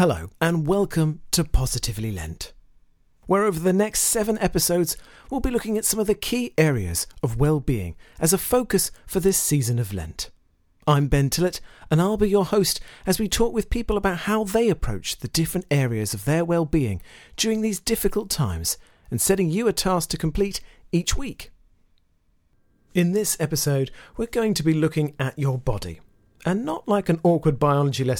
Hello, and welcome to Positively Lent, where over the next seven episodes we'll be looking at some of the key areas of well-being as a focus for this season of Lent. I'm Ben Tillett, and I'll be your host as we talk with people about how they approach the different areas of their well-being during these difficult times and setting you a task to complete each week. In this episode, we're going to be looking at your body, and not like an awkward biology lesson